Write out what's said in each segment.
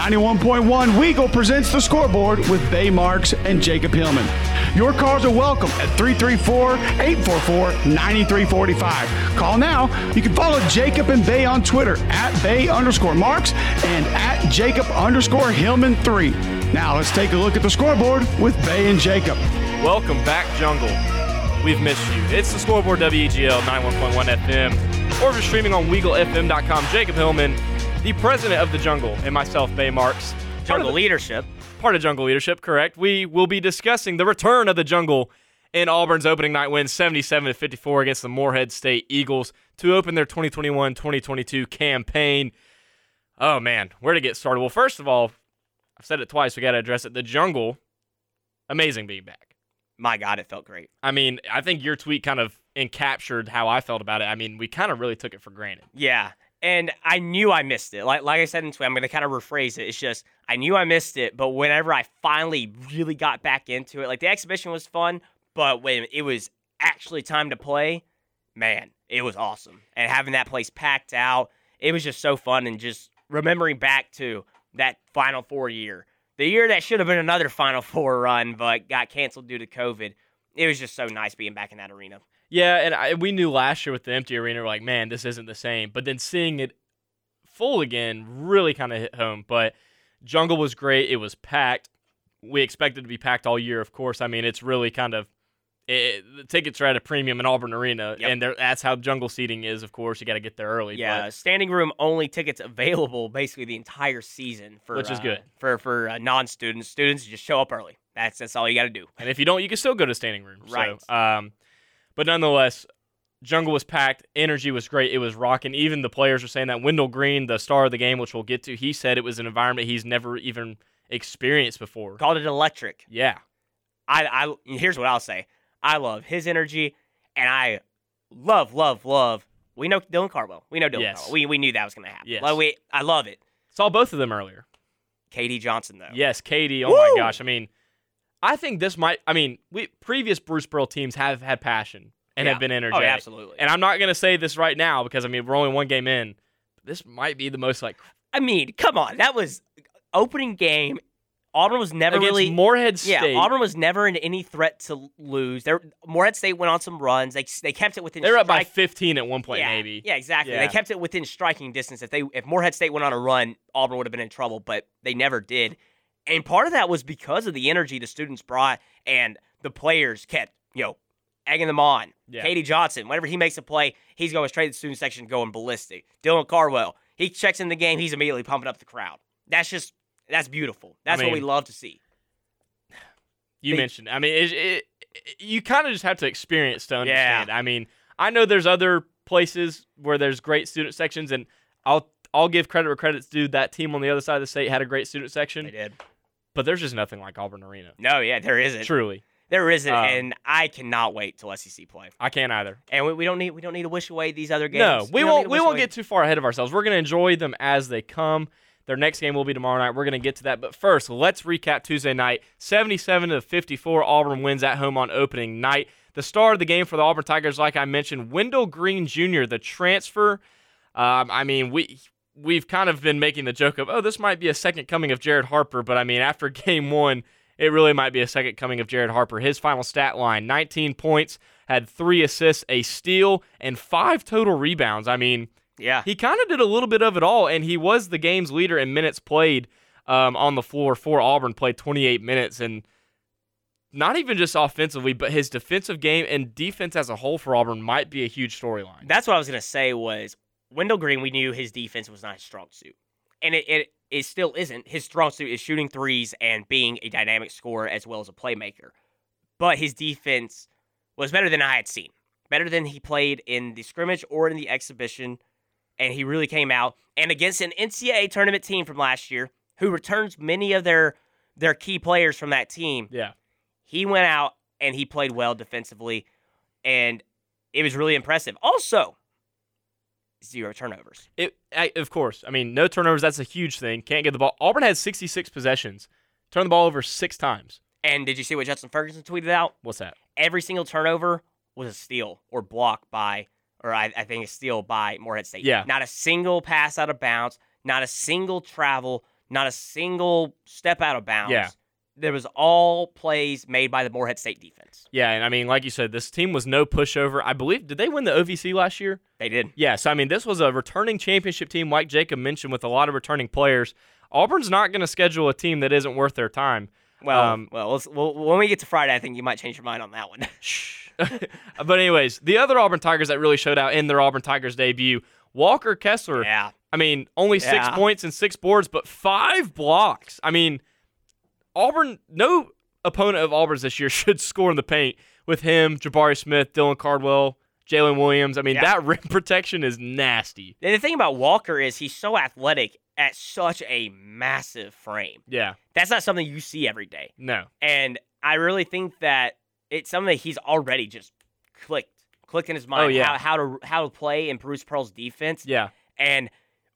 91.1 Weagle presents the scoreboard with Bay Marks and Jacob Hillman. Your calls are welcome at 334 844 9345. Call now. You can follow Jacob and Bay on Twitter at Bay underscore Marks and at Jacob underscore Hillman 3. Now let's take a look at the scoreboard with Bay and Jacob. Welcome back, Jungle. We've missed you. It's the scoreboard WEGL 91.1 FM, or if you're streaming on WeagleFM.com. Jacob Hillman, the president of the Jungle, and myself, Bay Marks. Jungle the, leadership. Part of Jungle leadership, correct. We will be discussing the return of the Jungle in Auburn's opening night win 77 54 against the Morehead State Eagles to open their 2021 2022 campaign. Oh, man, where to get started? Well, first of all, I've said it twice. We got to address it. The Jungle, amazing being back. My God, it felt great. I mean, I think your tweet kind of encaptured how I felt about it. I mean, we kind of really took it for granted. Yeah and I knew I missed it. Like like I said in tweet, I'm going to kind of rephrase it. It's just I knew I missed it, but whenever I finally really got back into it, like the exhibition was fun, but when it was actually time to play, man, it was awesome. And having that place packed out, it was just so fun. And just remembering back to that Final Four year, the year that should have been another Final Four run, but got canceled due to COVID. It was just so nice being back in that arena. Yeah, and I, we knew last year with the empty arena, we're like, man, this isn't the same. But then seeing it full again really kind of hit home. But Jungle was great. It was packed. We expected to be packed all year, of course. I mean, it's really kind of it, the tickets are at a premium in Auburn Arena, yep. and that's how jungle seating is. Of course, you got to get there early. Yeah, but, standing room only tickets available basically the entire season for which is uh, good for for uh, non-students. Students just show up early. That's that's all you got to do. And if you don't, you can still go to standing room. Right. So, um, but nonetheless, Jungle was packed. Energy was great. It was rocking. Even the players were saying that. Wendell Green, the star of the game, which we'll get to, he said it was an environment he's never even experienced before. Called it electric. Yeah. I, I here's what I'll say. I love his energy, and I love, love, love. We know Dylan Cardwell. We know Dylan yes. Cardwell. We, we knew that was going to happen. Yes. Like, we, I love it. Saw both of them earlier. KD Johnson, though. Yes, KD. Oh, Woo! my gosh. I mean, I think this might, I mean, we previous Bruce Pearl teams have had passion and yeah. have been Oh, energetic. yeah, absolutely. And I'm not going to say this right now because, I mean, we're only one game in. But this might be the most, like, I mean, come on. That was opening game. Auburn was never really Morehead State. Yeah, Auburn was never in any threat to lose. There, Morehead State went on some runs. They they kept it within. They were up by 15 at one point, yeah, maybe. Yeah, exactly. Yeah. They kept it within striking distance. If they if Morehead State went on a run, Auburn would have been in trouble, but they never did. And part of that was because of the energy the students brought and the players kept, you know, egging them on. Yeah. KD Johnson, whenever he makes a play, he's going straight to the student section going ballistic. Dylan Cardwell, he checks in the game, he's immediately pumping up the crowd. That's just that's beautiful. That's what we love to see. You They- mentioned. I mean, it, it, you kind of just have to experience to Yeah. understand. I mean, I know there's other places where there's great student sections, and I'll I'll give credit where credit's due. That team on the other side of the state had a great student section. They did. but there's just nothing like Auburn Arena. No, yeah, there isn't. Truly, There isn't, Um, and I cannot wait till SEC play. I can't either. And we, we don't need we don't need to wish away these other games. No, we don't won't. We won't away- get too far ahead of ourselves. We're going to enjoy them as they come. Their next game will be tomorrow night. We're going to get to that, but first, let's recap Tuesday night. Seventy-seven to fifty-four. Auburn wins at home on opening night. The star of the game for the Auburn Tigers, like I mentioned, Wendell Green Jr., the transfer. Um, I mean, we we've kind of been making the joke of, oh, this might be a second coming of Jared Harper, but I mean, after game one, it really might be a second coming of Jared Harper. His final stat line 19 points, had three assists, a steal, and five total rebounds. I mean, Yeah, he kind of did a little bit of it all, and he was the game's leader in minutes played um, on the floor for Auburn, played 28 minutes, and not even just offensively, but his defensive game and defense as a whole for Auburn might be a huge storyline. that's what I was gonna say. Was Wendell Green? We knew his defense was not his strong suit, and it, it it still isn't. His strong suit is shooting threes and being a dynamic scorer as well as a playmaker. But his defense was better than I had seen. Better than he played in the scrimmage or in the exhibition, and he really came out and against an NCAA tournament team from last year who returns many of their their key players from that team. yeah. he went out and he played well defensively, and it was really impressive. Also, zero turnovers. It, I, of course. I mean, no turnovers. That's a huge thing. Can't get the ball. Auburn had 66 possessions. Turned the ball over six times. And did you see what Justin Ferguson tweeted out? What's that? Every single turnover was a steal or block by, or I, I think a steal by Morehead State. Yeah. Not a single pass out of bounds, not a single travel, not a single step out of bounds. Yeah. There was all plays made by the Morehead State defense. Yeah, and I mean, like you said, this team was no pushover. I believe did they win the OVC last year? They did. Yeah, so I mean, this was a returning championship team, like Jacob mentioned, with a lot of returning players. Auburn's not going to schedule a team that isn't worth their time. Well, Um, well, well, when we get to Friday, I think you might change your mind on that one. Shh. but anyways, the other Auburn Tigers that really showed out in their Auburn Tigers debut, Walker Kessler. yeah. I mean, only six points and six boards, but five blocks. I mean, Auburn, no opponent of Auburn's this year should score in the paint with him, Jabari Smith, Dylan Cardwell, Jalen Williams. I mean, Yeah. that rim protection is nasty. And the thing about Walker is he's so athletic at such a massive frame. Yeah, That's not something you see every day. no. And I really think that it's something that he's already just clicked, clicked in his oh, mind Oh, yeah. how, how to how to play in Bruce Pearl's defense. Yeah. And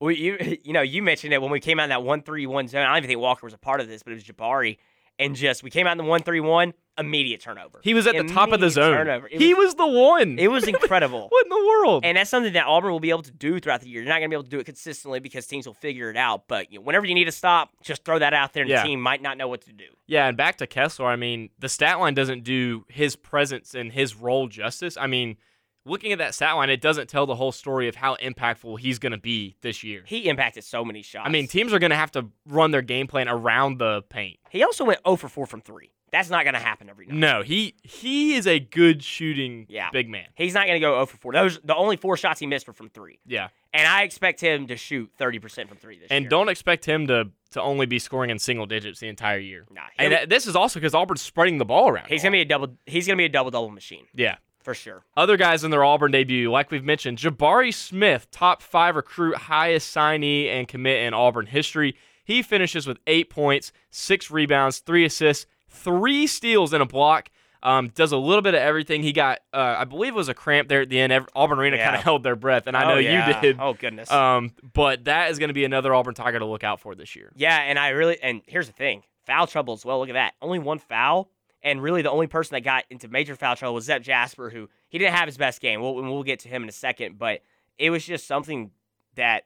we, you you know you mentioned it when we came out in that one three one zone. I don't even think Walker was a part of this, but it was Jabari. And just we came out in the one three one, immediate turnover. He was at the top of the zone. Turnover. It he was the one. It was incredible. what in the world? And that's something that Auburn will be able to do throughout the year. You're not going to be able to do it consistently because teams will figure it out. But you know, whenever you need to stop, just throw that out there, and Yeah. the team might not know what to do. Yeah, and back to Kessler, I mean, the stat line doesn't do his presence and his role justice. I mean, looking at that stat line, it doesn't tell the whole story of how impactful he's going to be this year. He impacted so many shots. I mean, teams are going to have to run their game plan around the paint. he also went 0 for 4 from three. That's not going to happen every night. No, he he is a good shooting Yeah. big man. He's not going to go 0 for 4. Those the only four shots he missed were from three. Yeah. And I expect him to shoot 30% from three this And year. And don't expect him to to only be scoring in single digits the entire year. Nah, And this is also because Auburn's spreading the ball around. he's going to be a double he's going to be a double double machine Yeah. For sure. Other guys in their Auburn debut, like we've mentioned, Jabari Smith, top five recruit, highest signee and commit in Auburn history. He finishes with eight points, six rebounds, three assists, three steals, and a block. Um, does a little bit of everything. He got, uh, I believe, it was a cramp there at the end. Auburn Arena Yeah. kind of held their breath, and I Oh, know yeah. you did. Oh goodness. Um, but that is going to be another Auburn Tiger to look out for this year. Yeah, and I really and here's the thing: foul trouble as well. Look at that, only one foul, and really the only person that got into major foul trouble was Zep Jasper, who he didn't have his best game. We'll we'll get to him in a second, but it was just something that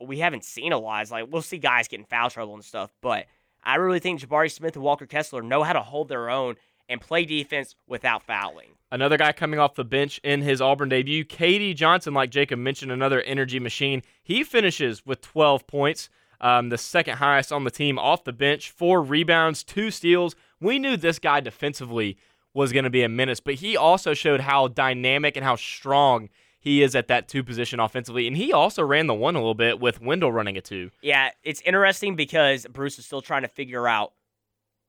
we haven't seen a lot. It's like we'll see guys get in foul trouble and stuff, but I really think Jabari Smith and Walker Kessler know how to hold their own and play defense without fouling. Another guy coming off the bench in his Auburn debut, KD Johnson, like Jacob mentioned, another energy machine. He finishes with 12 points, um, the second highest on the team off the bench, four rebounds, two steals. We knew this guy defensively was going to be a menace, but he also showed how dynamic and how strong he is at that two position offensively. And he also ran the one a little bit with Wendell running a two. Yeah, it's interesting because Bruce is still trying to figure out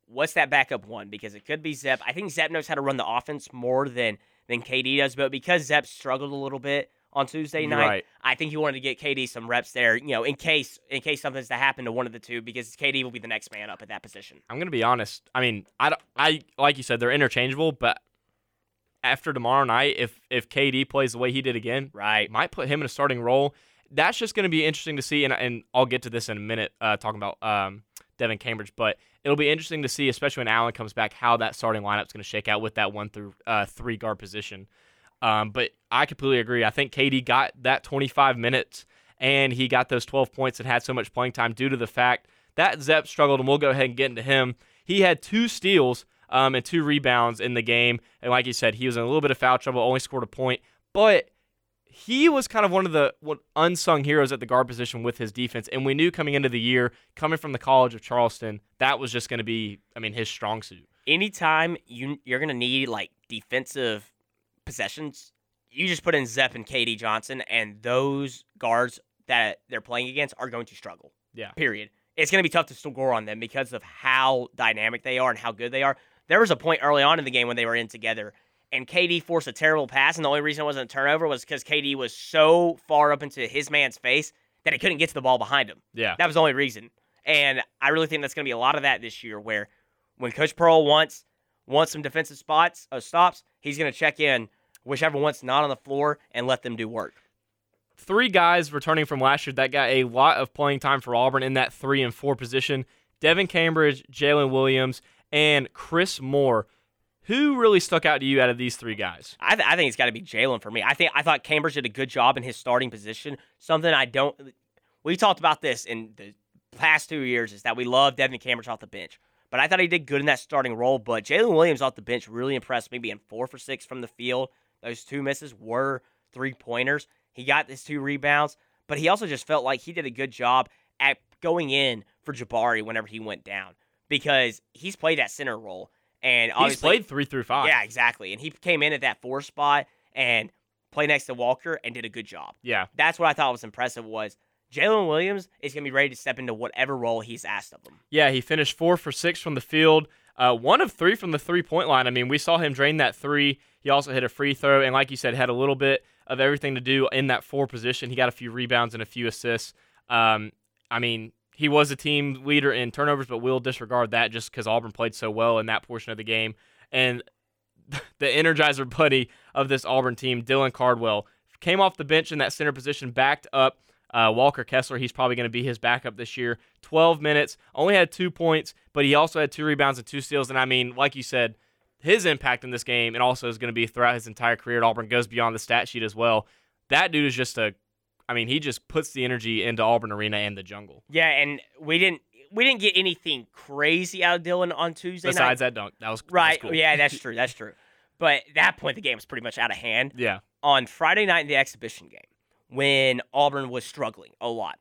what's that backup one because it could be Zep. I think Zep knows how to run the offense more than than KD does, but because Zep struggled a little bit on Tuesday night, Right. I think he wanted to get KD some reps there, you know, in case in case something's to happen to one of the two because KD will be the next man up at that position. I'm gonna be honest. I mean, I, don't- I like you said they're interchangeable, but after tomorrow night, if if KD plays the way he did again, Right. might put him in a starting role. That's just gonna be interesting to see, and and I'll get to this in a minute, uh, talking about um, Devin Cambridge, but it'll be interesting to see, especially when Allen comes back, how that starting lineup's gonna shake out with that one through uh, three guard position. Um, but I completely agree. I think KD got that 25 minutes and he got those 12 points and had so much playing time due to the fact that Zep struggled, and we'll go ahead and get into him. He had two steals um, and two rebounds in the game. And like you said, he was in a little bit of foul trouble, only scored a point. But he was kind of one of the unsung heroes at the guard position with his defense. And we knew coming into the year, coming from the College of Charleston, that was just going to be, I mean, his strong suit. Anytime you you're gonna need like defensive possessions, you just put in Zep and KD Johnson, and those guards that they're playing against are going to struggle. Yeah. Period. It's going to be tough to score on them because of how dynamic they are and how good they are. There was a point early on in the game when they were in together, and KD forced a terrible pass, and the only reason it wasn't a turnover was because KD was so far up into his man's face that he couldn't get to the ball behind him. Yeah. That was the only reason. And I really think that's going to be a lot of that this year, where when Coach Pearl wants wants some defensive spots uh, stops, he's going to check in whichever one's not on the floor and let them do work. three guys returning from last year that got a lot of playing time for Auburn in that three and four position Devin Cambridge, Jalen Williams, and Chris Moore. Who really stuck out to you out of these three guys? I, th- I think it's got to be Jalen for me. I think I thought Cambridge did a good job in his starting position. Something I don't. We talked about this in the past two years is that we love Devin Cambridge off the bench. But I thought he did good in that starting role. But Jalen Williams off the bench really impressed me, being four for six from the field. Those two misses were three pointers. He got his two rebounds, but he also just felt like he did a good job at going in for Jabari whenever he went down because he's played that center role. And He's played three through five. yeah, exactly. And he came in at that four spot and played next to Walker and did a good job. Yeah. That's what I thought was impressive was Jalen Williams is going to be ready to step into whatever role he's asked of him. Yeah, he finished four for six from the field, uh, one of three from the three point line. I mean, we saw him drain that three. He also hit a free throw, and like you said, had a little bit of everything to do in that four position. He got a few rebounds and a few assists. Um, I mean, he was a team leader in turnovers, but we'll disregard that just because Auburn played so well in that portion of the game. And the energizer buddy of this Auburn team, Dylan Cardwell, came off the bench in that center position, backed up uh, Walker Kessler. He's probably going to be his backup this year. 12 minutes, only had two points, but he also had two rebounds and two steals. And I mean, like you said, his impact in this game and also is going to be throughout his entire career at Auburn goes beyond the stat sheet as well. That dude is just a, I mean, he just puts the energy into Auburn Arena and the jungle. Yeah, and we didn't we didn't get anything crazy out of Dylan on Tuesday Besides night. that dunk, that was that was right? cool. Yeah, that's true. That's true. But at that point, the game was pretty much out of hand. yeah, on Friday night in the exhibition game when Auburn was struggling a lot.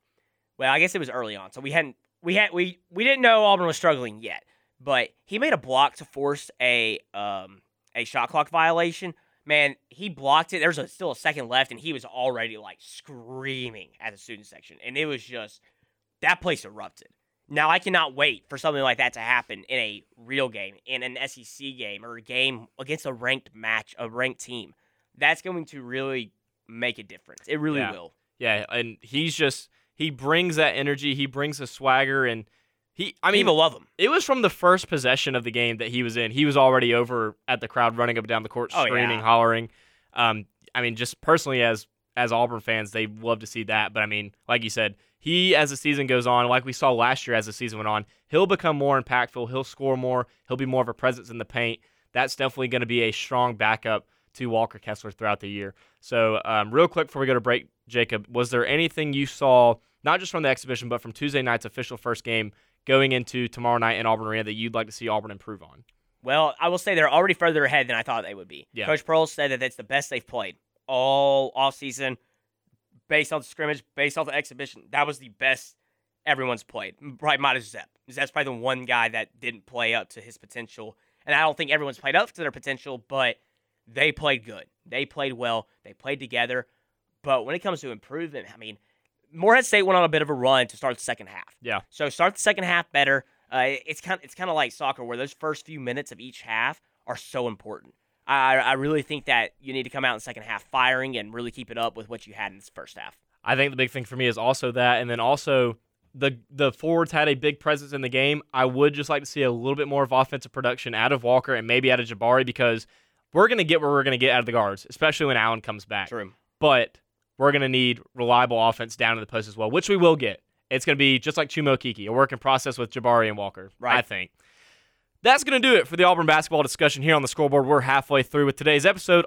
Well, I guess it was early on, so we hadn't we had we we didn't know Auburn was struggling yet. But he made a block to force a um a shot clock violation. Man, he blocked it. There's a, still a second left, and he was already like screaming at the student section, and it was just that place erupted. Now I cannot wait for something like that to happen in a real game, in an SEC game, or a game against a ranked match, a ranked team that's going to really make a difference. It really Yeah. will. yeah, and he's just he brings that energy, he brings the swagger, and he. I mean, People love him. It was from the first possession of the game that he was in. He was already over at the crowd, running up and down the court, Oh, screaming, yeah. hollering. Um, I mean, just personally as as Auburn fans, they love to see that. But I mean, like you said, he as the season goes on, like we saw last year as the season went on, he'll become more impactful. He'll score more. He'll be more of a presence in the paint. That's definitely going to be a strong backup to Walker Kessler throughout the year. So, um, real quick before we go to break, Jacob, was there anything you saw, not just from the exhibition, but from Tuesday night's official first game going into tomorrow night in Auburn Arena that you'd like to see Auburn improve on? Well, I will say they're already further ahead than I thought they would be. Yeah. Coach Pearl said that that's the best they've played all off season, based on the scrimmage, based off the exhibition. That was the best everyone's played. Probably minus Zep. That's probably the one guy that didn't play up to his potential. And I don't think everyone's played up to their potential, but they played good. They played well. They played together. But when it comes to improvement, I mean, Morehead State went on a bit of a run to start the second half. Yeah. So start the second half better. Uh, it's kind it's kind of like soccer where those first few minutes of each half are so important. I I really think that you need to come out in the second half firing and really keep it up with what you had in this first half. I think the big thing for me is also that, and then also the the forwards had a big presence in the game. I would just like to see a little bit more of offensive production out of Walker and maybe out of Jabari because we're gonna get where we're gonna get out of the guards, especially when Allen comes back. True. But we're gonna need reliable offense down in the post as well, which we will get. It's gonna be just like Chuma Okeke, a work in process with Jabari and Walker. Right. I think. That's going to do it for the Auburn basketball discussion here on the scoreboard. We're halfway through with today's episode